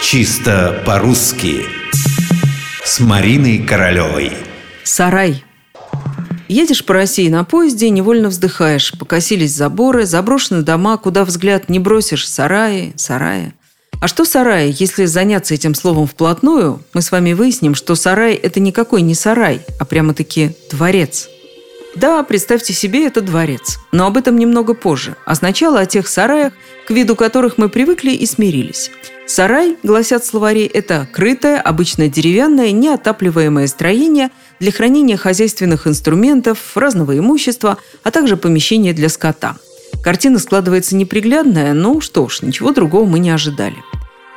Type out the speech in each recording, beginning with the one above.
Чисто по-русски С Мариной Королевой Сарай Едешь по России на поезде и невольно вздыхаешь. Покосились заборы, заброшены дома, куда взгляд не бросишь. Сараи, сараи. А что сарай? Если заняться этим словом вплотную, мы с вами выясним, что сарай – это никакой не сарай, а прямо-таки дворец. Да, представьте себе, это дворец. Но об этом немного позже. А сначала о тех сараях, к виду которых мы привыкли и смирились. Сарай, гласят словари, это крытое, обычно деревянное, неотапливаемое строение для хранения хозяйственных инструментов, разного имущества, а также помещение для скота. Картина складывается неприглядная, но что ж, ничего другого мы не ожидали.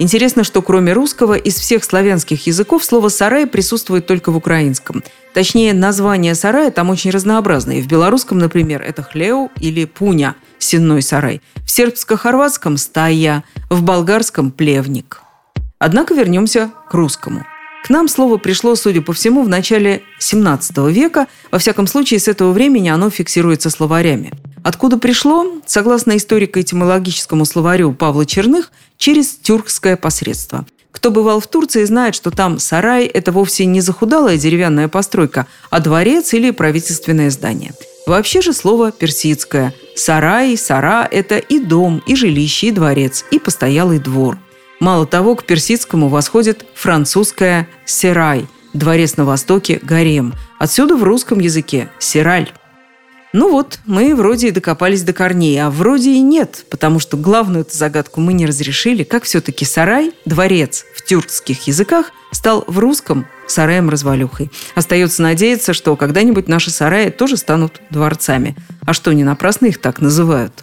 Интересно, что кроме русского из всех славянских языков слово «сарай» присутствует только в украинском. Точнее, название сарая там очень разнообразное. В белорусском, например, это хлеу или пуня – сенной сарай. В сербско-хорватском – стая, в болгарском – плевник. Однако вернемся к русскому. К нам слово пришло, судя по всему, в начале 17 века. Во всяком случае, с этого времени оно фиксируется словарями – Откуда пришло, согласно историко-этимологическому словарю Павла Черных, через тюркское посредство. Кто бывал в Турции, знает, что там сарай – это вовсе не захудалая деревянная постройка, а дворец или правительственное здание. Вообще же слово персидское. Сарай, сара – это и дом, и жилище, и дворец, и постоялый двор. Мало того, к персидскому восходит французское «серай» – дворец на востоке – гарем. Отсюда в русском языке – «сираль». Ну вот, мы вроде и докопались до корней, а вроде и нет, потому что главную эту загадку мы не разрешили, как все-таки сарай, дворец в тюркских языках стал в русском сараем-развалюхой. Остается надеяться, что когда-нибудь наши сараи тоже станут дворцами. А что, не напрасно их так называют?